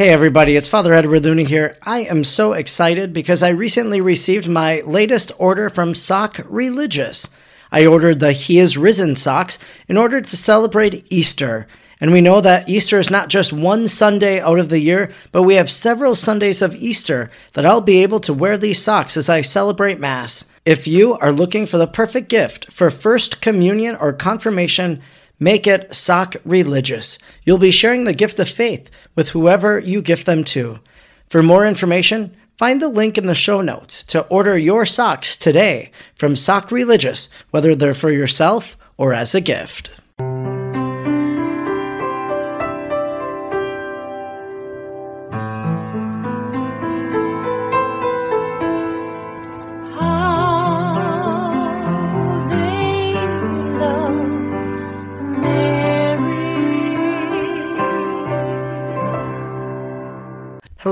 Hey everybody, it's Father Edward Looney here. I am so excited because I recently received my latest order from Sock Religious. I ordered the He is Risen socks in order to celebrate Easter. And we know that Easter is not just one Sunday out of the year, but we have several Sundays of Easter that I'll be able to wear these socks as I celebrate Mass. If you are looking for the perfect gift for First Communion or Confirmation, Make it sock religious. You'll be sharing the gift of faith with whoever you gift them to. For more information, find the link in the show notes to order your socks today from Sock Religious, whether they're for yourself or as a gift.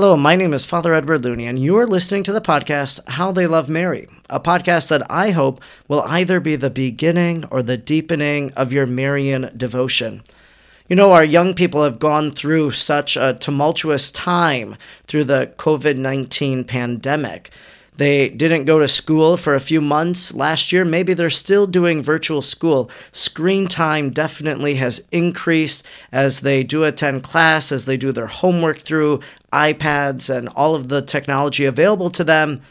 Hello, my name is Father Edward Looney, and you are listening to the podcast How They Love Mary, a podcast that I hope will either be the beginning or the deepening of your Marian devotion. You know, our young people have gone through such a tumultuous time through the COVID 19 pandemic. They didn't go to school for a few months last year. Maybe they're still doing virtual school. Screen time definitely has increased as they do attend class, as they do their homework through iPads and all of the technology available to them.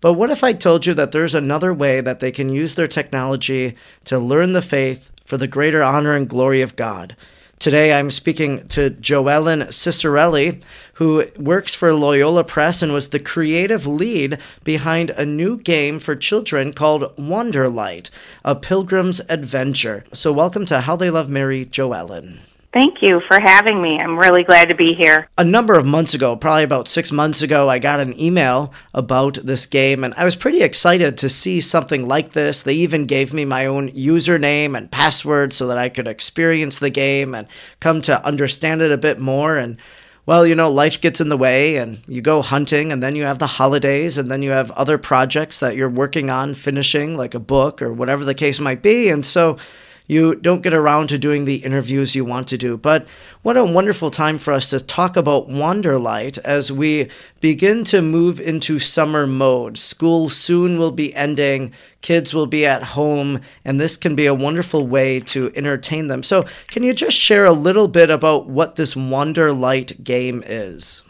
But what if I told you that there's another way that they can use their technology to learn the faith for the greater honor and glory of God? Today I'm speaking to Joellen Ciccarelli, who works for Loyola Press and was the creative lead behind a new game for children called Wanderlight, a pilgrim's adventure. So welcome to How They Love Mary, Joellen. Thank you for having me. I'm really glad to be here. A number of months ago, probably about six months ago, I got an email about this game, and I was pretty excited to see something like this. They even gave me my own username and password so that I could experience the game and come to understand it a bit more. And well, you know, life gets in the way, and you go hunting, and then you have the holidays, and then you have other projects that you're working on finishing, like a book or whatever the case might be. And so, you don't get around to doing the interviews you want to do. But what a wonderful time for us to talk about Wanderlight as we begin to move into summer mode. School soon will be ending, kids will be at home, and this can be a wonderful way to entertain them. So, can you just share a little bit about what this Wanderlight game is?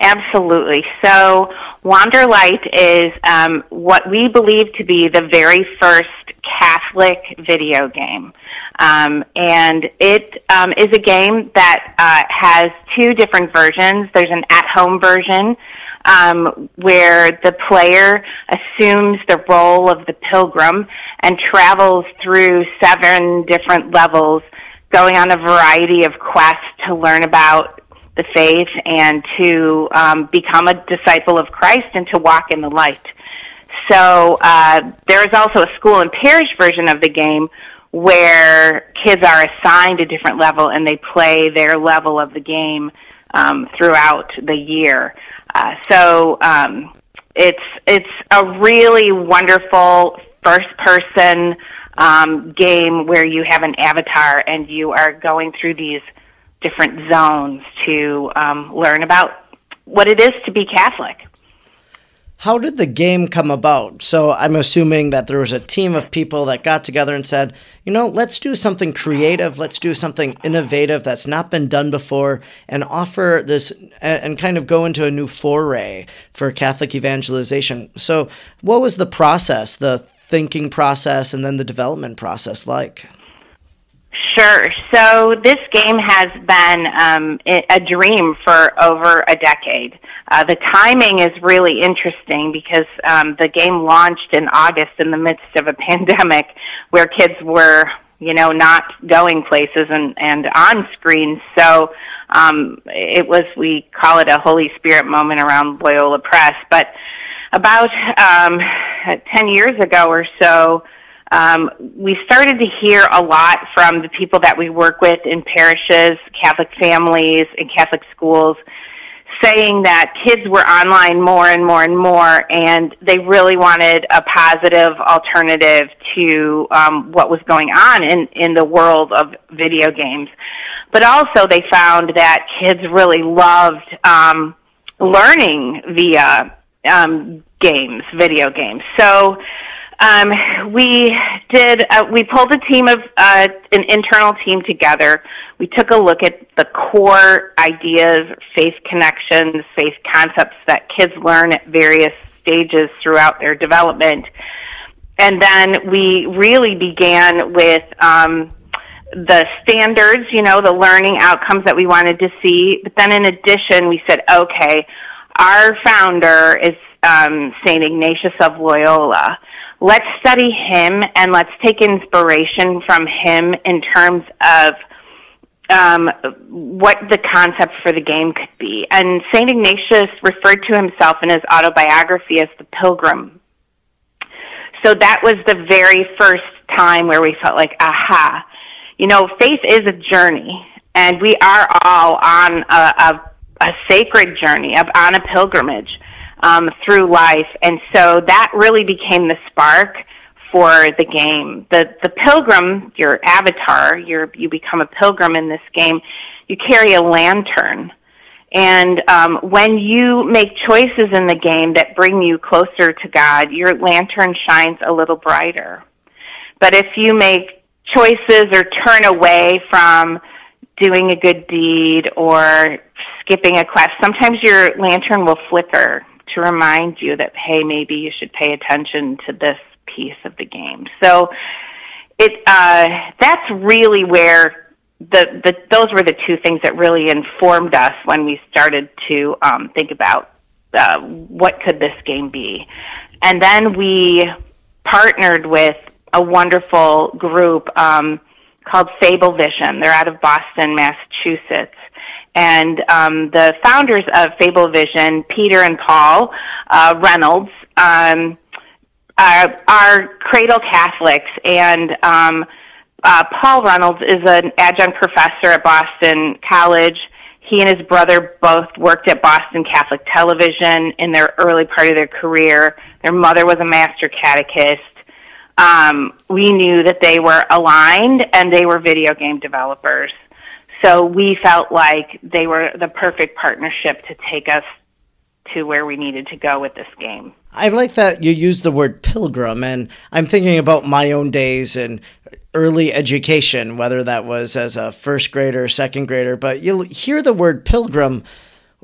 Absolutely. So, Wanderlight is um, what we believe to be the very first Catholic video game. Um, and it um, is a game that uh, has two different versions. There's an at home version um, where the player assumes the role of the pilgrim and travels through seven different levels, going on a variety of quests to learn about the faith and to um, become a disciple of Christ and to walk in the light. So uh, there is also a school and parish version of the game where kids are assigned a different level and they play their level of the game um, throughout the year. Uh, so um, it's it's a really wonderful first person um, game where you have an avatar and you are going through these different zones to um, learn about what it is to be Catholic. How did the game come about? So I'm assuming that there was a team of people that got together and said, you know, let's do something creative, let's do something innovative that's not been done before, and offer this and kind of go into a new foray for Catholic evangelization. So, what was the process, the thinking process, and then the development process like? Sure. So this game has been um, a dream for over a decade. Uh, the timing is really interesting because um, the game launched in August in the midst of a pandemic where kids were, you know, not going places and, and on screens. So um, it was, we call it a Holy Spirit moment around Loyola Press. But about um, 10 years ago or so, um, we started to hear a lot from the people that we work with in parishes, Catholic families, and Catholic schools, saying that kids were online more and more and more, and they really wanted a positive alternative to um, what was going on in, in the world of video games. but also they found that kids really loved um, learning via um, games, video games. So um, we did. Uh, we pulled a team of uh, an internal team together. We took a look at the core ideas, faith connections, faith concepts that kids learn at various stages throughout their development, and then we really began with. Um, the standards, you know, the learning outcomes that we wanted to see. But then in addition, we said, okay, our founder is um, St. Ignatius of Loyola. Let's study him and let's take inspiration from him in terms of um, what the concept for the game could be. And St. Ignatius referred to himself in his autobiography as the pilgrim. So that was the very first time where we felt like, aha, you know, faith is a journey, and we are all on a, a, a sacred journey, of, on a pilgrimage um, through life. And so that really became the spark for the game. The the pilgrim, your avatar, your you become a pilgrim in this game. You carry a lantern, and um, when you make choices in the game that bring you closer to God, your lantern shines a little brighter. But if you make choices or turn away from doing a good deed or skipping a class, sometimes your lantern will flicker to remind you that, hey, maybe you should pay attention to this piece of the game. So it uh, that's really where the, the those were the two things that really informed us when we started to um, think about uh, what could this game be, and then we partnered with a wonderful group um, called Fable Vision. They're out of Boston, Massachusetts, and um, the founders of Fable Vision, Peter and Paul uh, Reynolds, um, are, are cradle Catholics, and um, uh, Paul Reynolds is an adjunct professor at Boston College. He and his brother both worked at Boston Catholic Television in their early part of their career. Their mother was a master catechist. Um, we knew that they were aligned and they were video game developers. So we felt like they were the perfect partnership to take us to where we needed to go with this game. I like that you use the word pilgrim, and I'm thinking about my own days in early education, whether that was as a first grader, second grader, but you'll hear the word pilgrim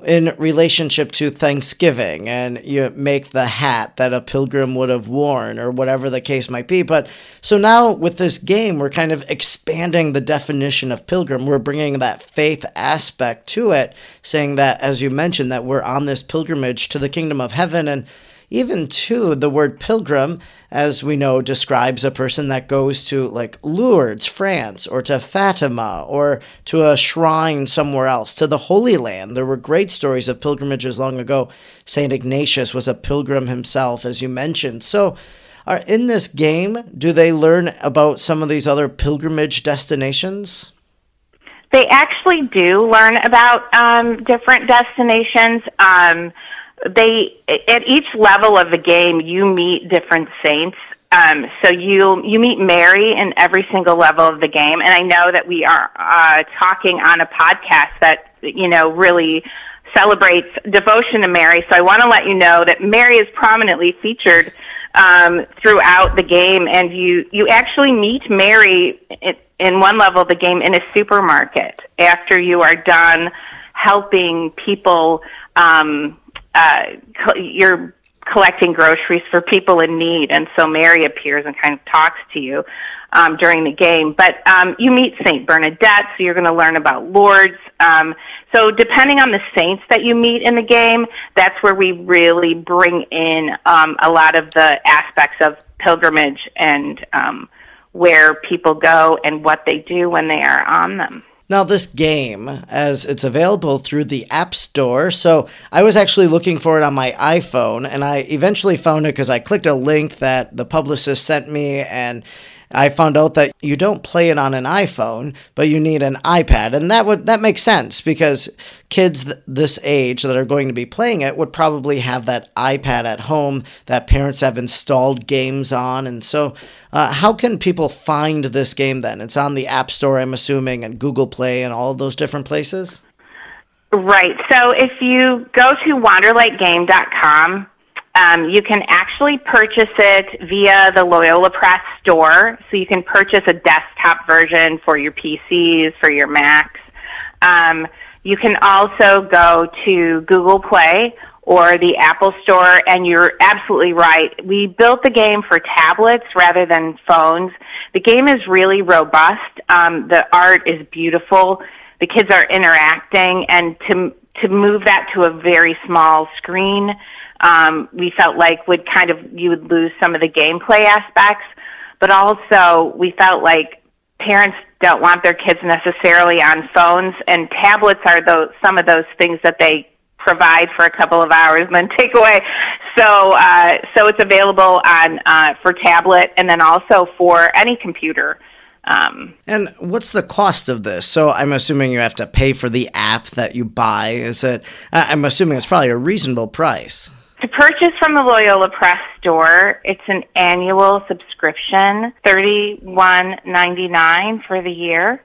in relationship to Thanksgiving and you make the hat that a pilgrim would have worn or whatever the case might be. But so now with this game, we're kind of expanding the definition of pilgrim. We're bringing that faith aspect to it, saying that, as you mentioned, that we're on this pilgrimage to the kingdom of heaven. And even too, the word pilgrim, as we know, describes a person that goes to like Lourdes, France, or to Fatima, or to a shrine somewhere else, to the Holy Land. There were great stories of pilgrimages long ago. St. Ignatius was a pilgrim himself, as you mentioned. So, are in this game, do they learn about some of these other pilgrimage destinations? They actually do learn about um, different destinations. Um, they at each level of the game you meet different saints um, so you you meet Mary in every single level of the game, and I know that we are uh, talking on a podcast that you know really celebrates devotion to Mary. So I want to let you know that Mary is prominently featured um, throughout the game, and you you actually meet Mary in, in one level of the game in a supermarket after you are done helping people. Um, uh, you're collecting groceries for people in need, and so Mary appears and kind of talks to you um, during the game. But um, you meet Saint Bernadette, so you're going to learn about Lourdes. Um, so depending on the saints that you meet in the game, that's where we really bring in um, a lot of the aspects of pilgrimage and um, where people go and what they do when they are on them. Now, this game, as it's available through the App Store, so I was actually looking for it on my iPhone, and I eventually found it because I clicked a link that the publicist sent me, and I found out that you don't play it on an iPhone, but you need an iPad, and that would that makes sense because kids th- this age that are going to be playing it would probably have that iPad at home that parents have installed games on, and so uh, how can people find this game then? It's on the App Store, I'm assuming, and Google Play, and all those different places. Right. So if you go to wanderlightgame.com, um, you can actually purchase it via the Loyola Press store. So you can purchase a desktop version for your PCs, for your Macs. Um, you can also go to Google Play or the Apple Store, and you're absolutely right. We built the game for tablets rather than phones. The game is really robust. Um, the art is beautiful. The kids are interacting, and to to move that to a very small screen um, we felt like would kind of you would lose some of the gameplay aspects, but also we felt like parents don't want their kids necessarily on phones, and tablets are those some of those things that they provide for a couple of hours and then take away. So uh, so it's available on uh, for tablet and then also for any computer. Um, and what's the cost of this? So I'm assuming you have to pay for the app that you buy. Is it? I'm assuming it's probably a reasonable price. To purchase from the Loyola Press store, it's an annual subscription, thirty-one ninety-nine for the year.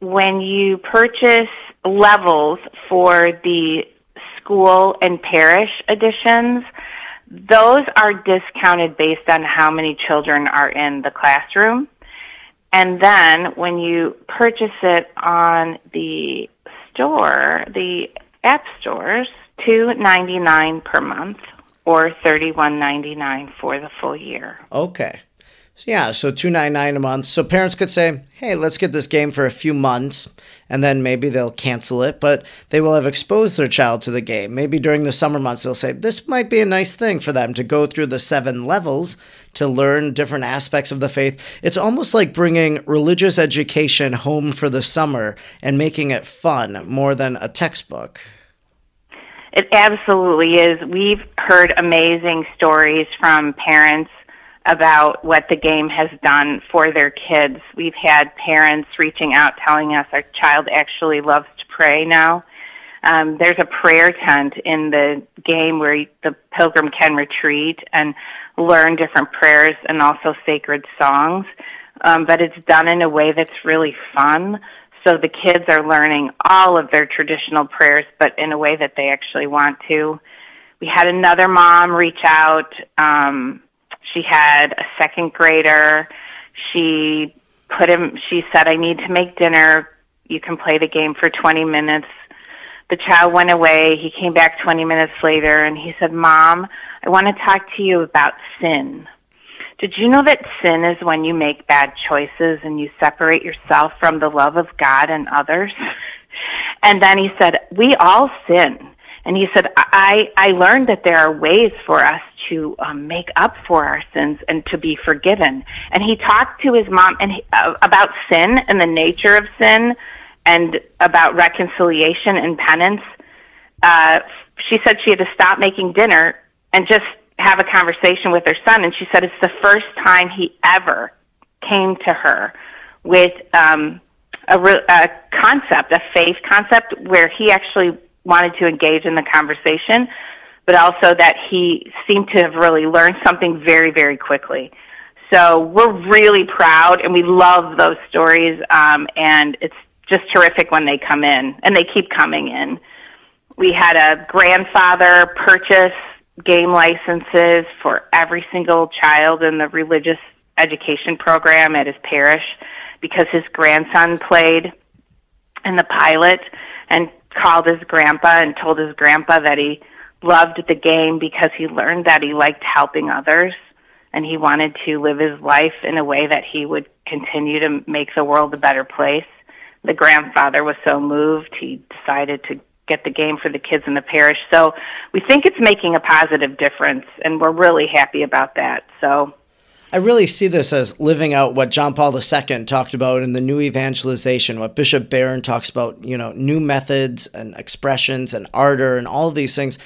When you purchase levels for the school and parish editions, those are discounted based on how many children are in the classroom. And then when you purchase it on the store, the app stores, two ninety nine per month or thirty one ninety nine for the full year. Okay. So yeah, so two ninety nine a month. So parents could say, "Hey, let's get this game for a few months, and then maybe they'll cancel it." But they will have exposed their child to the game. Maybe during the summer months, they'll say, "This might be a nice thing for them to go through the seven levels to learn different aspects of the faith." It's almost like bringing religious education home for the summer and making it fun more than a textbook. It absolutely is. We've heard amazing stories from parents about what the game has done for their kids. We've had parents reaching out telling us our child actually loves to pray now. Um, there's a prayer tent in the game where the pilgrim can retreat and learn different prayers and also sacred songs. Um, but it's done in a way that's really fun. So the kids are learning all of their traditional prayers, but in a way that they actually want to. We had another mom reach out. Um, she had a second grader. She put him, she said, I need to make dinner. You can play the game for 20 minutes. The child went away. He came back 20 minutes later and he said, Mom, I want to talk to you about sin. Did you know that sin is when you make bad choices and you separate yourself from the love of God and others? And then he said, We all sin. And he said, I, I learned that there are ways for us to um, make up for our sins and to be forgiven. And he talked to his mom and he, uh, about sin and the nature of sin and about reconciliation and penance. Uh, she said she had to stop making dinner and just have a conversation with her son, and she said it's the first time he ever came to her with um, a, re- a concept, a faith concept, where he actually wanted to engage in the conversation, but also that he seemed to have really learned something very, very quickly. So we're really proud, and we love those stories, um, and it's just terrific when they come in, and they keep coming in. We had a grandfather purchase game licenses for every single child in the religious education program at his parish because his grandson played in the pilot and called his grandpa and told his grandpa that he loved the game because he learned that he liked helping others and he wanted to live his life in a way that he would continue to make the world a better place. The grandfather was so moved, he decided to get the game for the kids in the parish. So we think it's making a positive difference, and we're really happy about that. So. I really see this as living out what John Paul II talked about in the new evangelization, what Bishop Barron talks about, you know, new methods and expressions and ardor and all of these things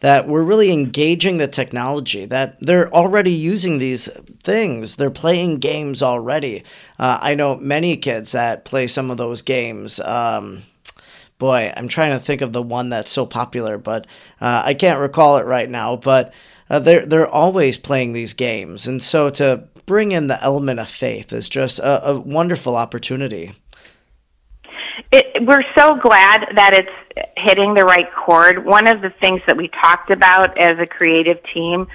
that we're really engaging the technology, that they're already using these things. They're playing games already. Uh, I know many kids that play some of those games. Um, boy, I'm trying to think of the one that's so popular, but uh, I can't recall it right now. But uh, they're they're always playing these games, and so to bring in the element of faith is just a, a wonderful opportunity. It, we're so glad that it's hitting the right chord. One of the things that we talked about as a creative team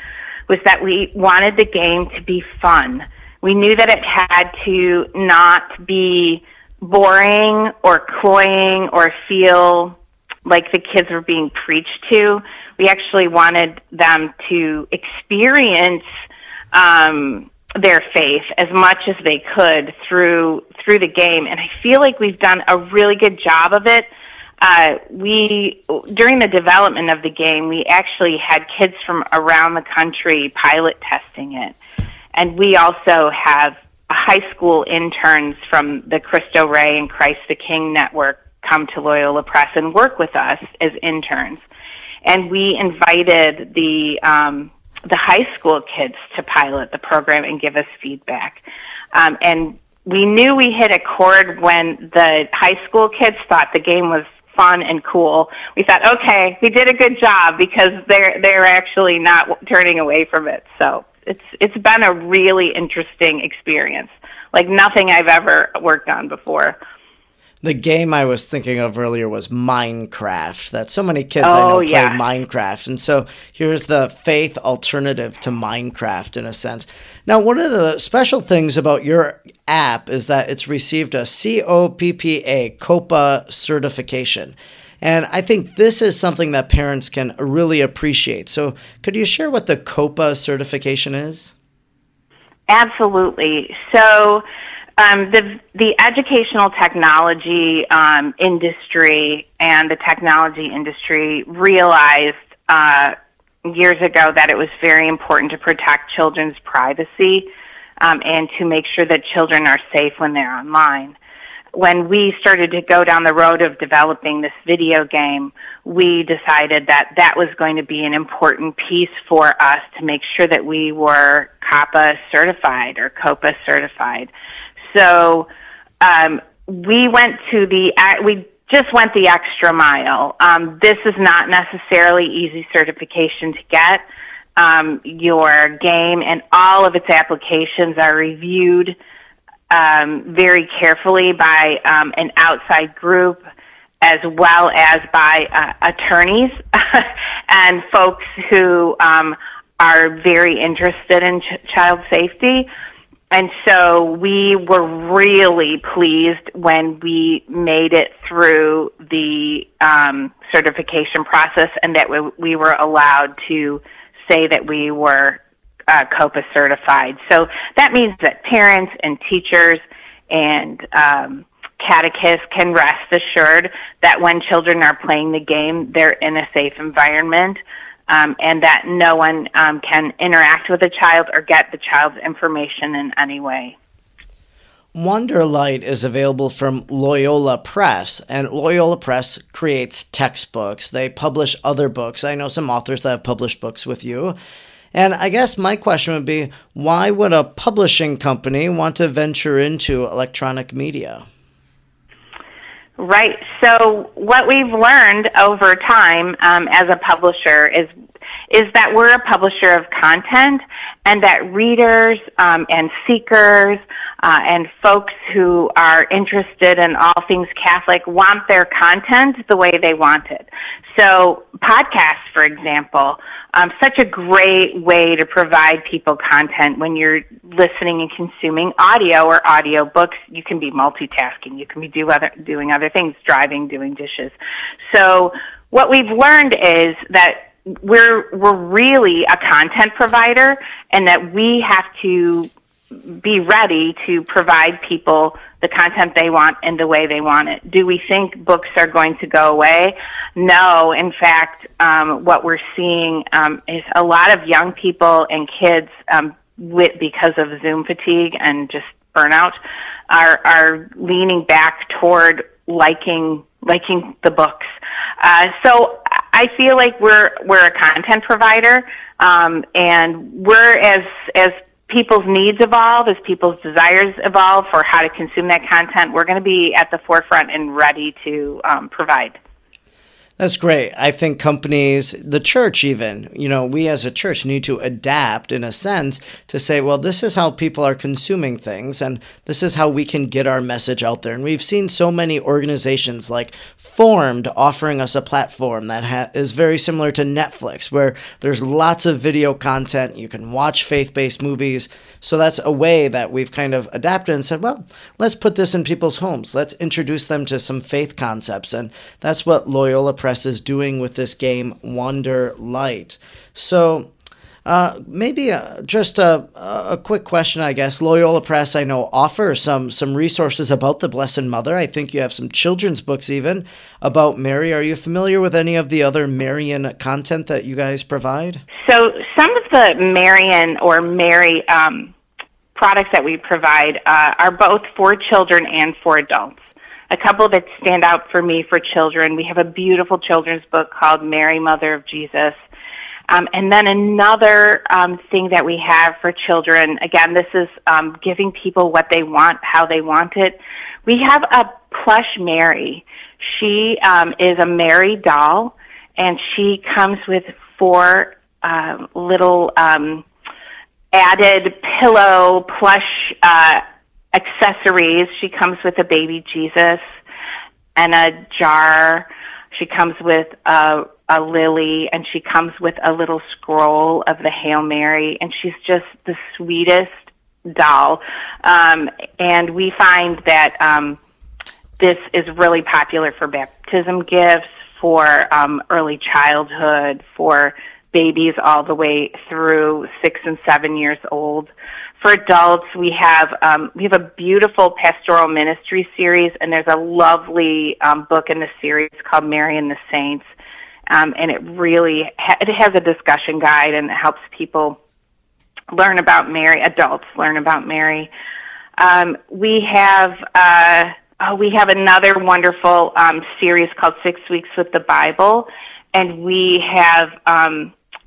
was that we wanted the game to be fun. We knew that it had to not be boring or cloying or feel like the kids were being preached to. We actually wanted them to experience um, their faith as much as they could through through the game, and I feel like we've done a really good job of it. Uh, we during the development of the game, we actually had kids from around the country pilot testing it, and we also have high school interns from the Cristo Rey and Christ the King network come to Loyola Press and work with us as interns, and we invited the um, the high school kids to pilot the program and give us feedback. Um, and we knew we hit a chord when the high school kids thought the game was fun and cool. We thought, okay, we did a good job because they're they're actually not turning away from it. So it's it's been a really interesting experience, like nothing I've ever worked on before. The game I was thinking of earlier was Minecraft. That so many kids oh, I know play yeah. Minecraft, and so here's the faith alternative to Minecraft in a sense. Now, one of the special things about your app is that it's received a COPPA COPA certification. And I think this is something that parents can really appreciate. So, could you share what the COPPA certification is? Absolutely. So, um, the the educational technology um, industry and the technology industry realized uh, years ago that it was very important to protect children's privacy um, and to make sure that children are safe when they're online. When we started to go down the road of developing this video game, we decided that that was going to be an important piece for us to make sure that we were COPPA certified or COPA certified. So um, we went to the we just went the extra mile. Um, this is not necessarily easy certification to get. Um, your game and all of its applications are reviewed um, very carefully by um, an outside group as well as by uh, attorneys and folks who um, are very interested in ch- child safety. And so we were really pleased when we made it through the um, certification process and that we, we were allowed to say that we were uh, COPPA certified. So that means that parents and teachers and um, catechists can rest assured that when children are playing the game, they're in a safe environment um, and that no one um, can interact with a child or get the child's information in any way. Wanderlight is available from Loyola Press, and Loyola Press creates textbooks. They publish other books. I know some authors that have published books with you. And I guess my question would be why would a publishing company want to venture into electronic media? Right. So what we've learned over time um, as a publisher is is that we're a publisher of content, and that readers um, and seekers uh, and folks who are interested in all things Catholic want their content the way they want it. So podcasts, for example, um, such a great way to provide people content when you're listening and consuming audio or audio books. You can be multitasking. You can be do other, doing other things, driving, doing dishes. So what we've learned is that we're we're really a content provider, and that we have to be ready to provide people the content they want and the way they want it. Do we think books are going to go away? No. In fact, um, what we're seeing um, is a lot of young people and kids, um, with, because of Zoom fatigue and just burnout, are are leaning back toward liking liking the books. Uh, so I feel like we're we're a content provider, um, and we're as as people's needs evolve, as people's desires evolve for how to consume that content, we're going to be at the forefront and ready to um, provide. That's great. I think companies, the church, even, you know, we as a church need to adapt in a sense to say, well, this is how people are consuming things and this is how we can get our message out there. And we've seen so many organizations like Formed offering us a platform that ha- is very similar to Netflix, where there's lots of video content. You can watch faith based movies. So that's a way that we've kind of adapted and said, well, let's put this in people's homes. Let's introduce them to some faith concepts. And that's what Loyola Press is doing with this game, Wander Light. So, uh, maybe uh, just a, a quick question, I guess. Loyola Press, I know, offers some some resources about the Blessed Mother. I think you have some children's books even about Mary. Are you familiar with any of the other Marian content that you guys provide? So some of the Marian or Mary um, products that we provide uh, are both for children and for adults a couple that stand out for me for children. We have a beautiful children's book called Mary, Mother of Jesus. Um, and then another um, thing that we have for children, again, this is um, giving people what they want, how they want it. We have a plush Mary. She um, is a Mary doll, and she comes with four uh, little um, added pillow plush uh, accessories. She comes with a baby Jesus and a jar. She comes with a, a lily and she comes with a little scroll of the Hail Mary and she's just the sweetest doll. Um, and we find that um, this is really popular for baptism gifts, for um, early childhood, for babies all the way through six and seven years old. For adults, we have um, we have a beautiful pastoral ministry series, and there's a lovely um, book in the series called Mary and the Saints, um, and it really ha- it has a discussion guide and it helps people learn about Mary. Adults learn about Mary. Um, we have uh, oh, we have another wonderful um, series called Six Weeks with the Bible, and we have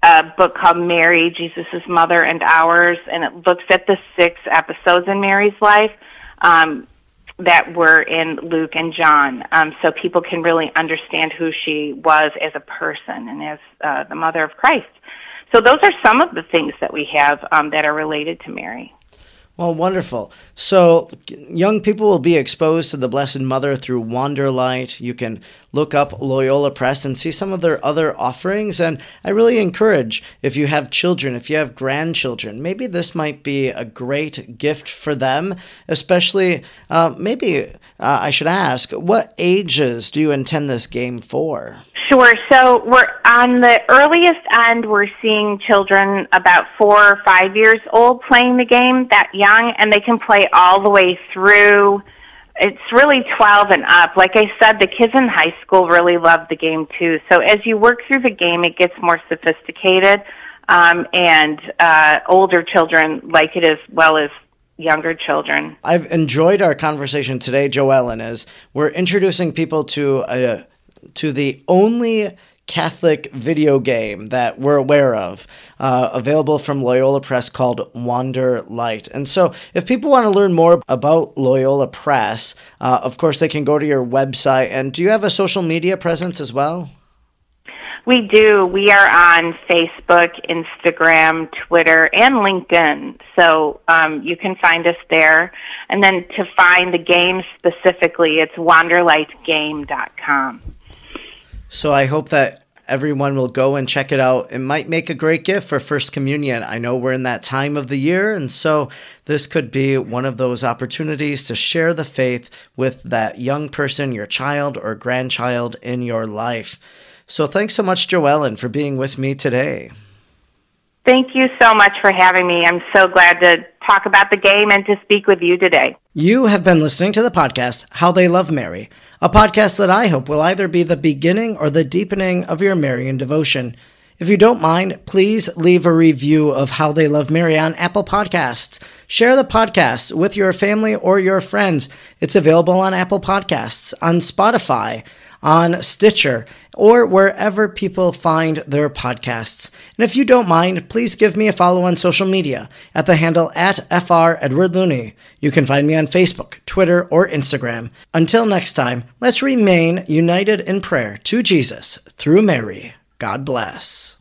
a book called Mary, Jesus' Mother and Ours, and it looks at the six episodes in Mary's life um, that were in Luke and John, um, so people can really understand who she was as a person and as uh, the mother of Christ. So those are some of the things that we have um, that are related to Mary. Well, wonderful. So, young people will be exposed to the Blessed Mother through Wanderlight. You can look up Loyola Press and see some of their other offerings. And I really encourage if you have children, if you have grandchildren, maybe this might be a great gift for them, especially uh, maybe uh, I should ask, what ages do you intend this game for? Sure. So we're on the earliest end. We're seeing children about four or five years old playing the game that young, and they can play all the way through. It's really 12 and up. Like I said, the kids in high school really love the game too. So as you work through the game, it gets more sophisticated, um, and uh, older children like it as well as younger children. I've enjoyed our conversation today, Joellen, as we're introducing people to a to the only Catholic video game that we're aware of, uh, available from Loyola Press called Wander Light. And so, if people want to learn more about Loyola Press, uh, of course, they can go to your website. And do you have a social media presence as well? We do. We are on Facebook, Instagram, Twitter, and LinkedIn. So um, you can find us there. And then to find the game specifically, it's wanderlightgame.com. So I hope that everyone will go and check it out. It might make a great gift for First Communion. I know we're in that time of the year, and so this could be one of those opportunities to share the faith with that young person, your child or grandchild in your life. So thanks so much, Joellen, for being with me today. Thank you so much for having me. I'm so glad to talk about the game and to speak with you today. You have been listening to the podcast, How They Love Mary, a podcast that I hope will either be the beginning or the deepening of your Marian devotion. If you don't mind, please leave a review of How They Love Mary on Apple Podcasts. Share the podcast with your family or your friends. It's available on Apple Podcasts, on Spotify, on Stitcher, or wherever people find their podcasts. And if you don't mind, please give me a follow on social media at the handle at FR Edward Looney. You can find me on Facebook, Twitter, or Instagram. Until next time, let's remain united in prayer to Jesus through Mary. God bless.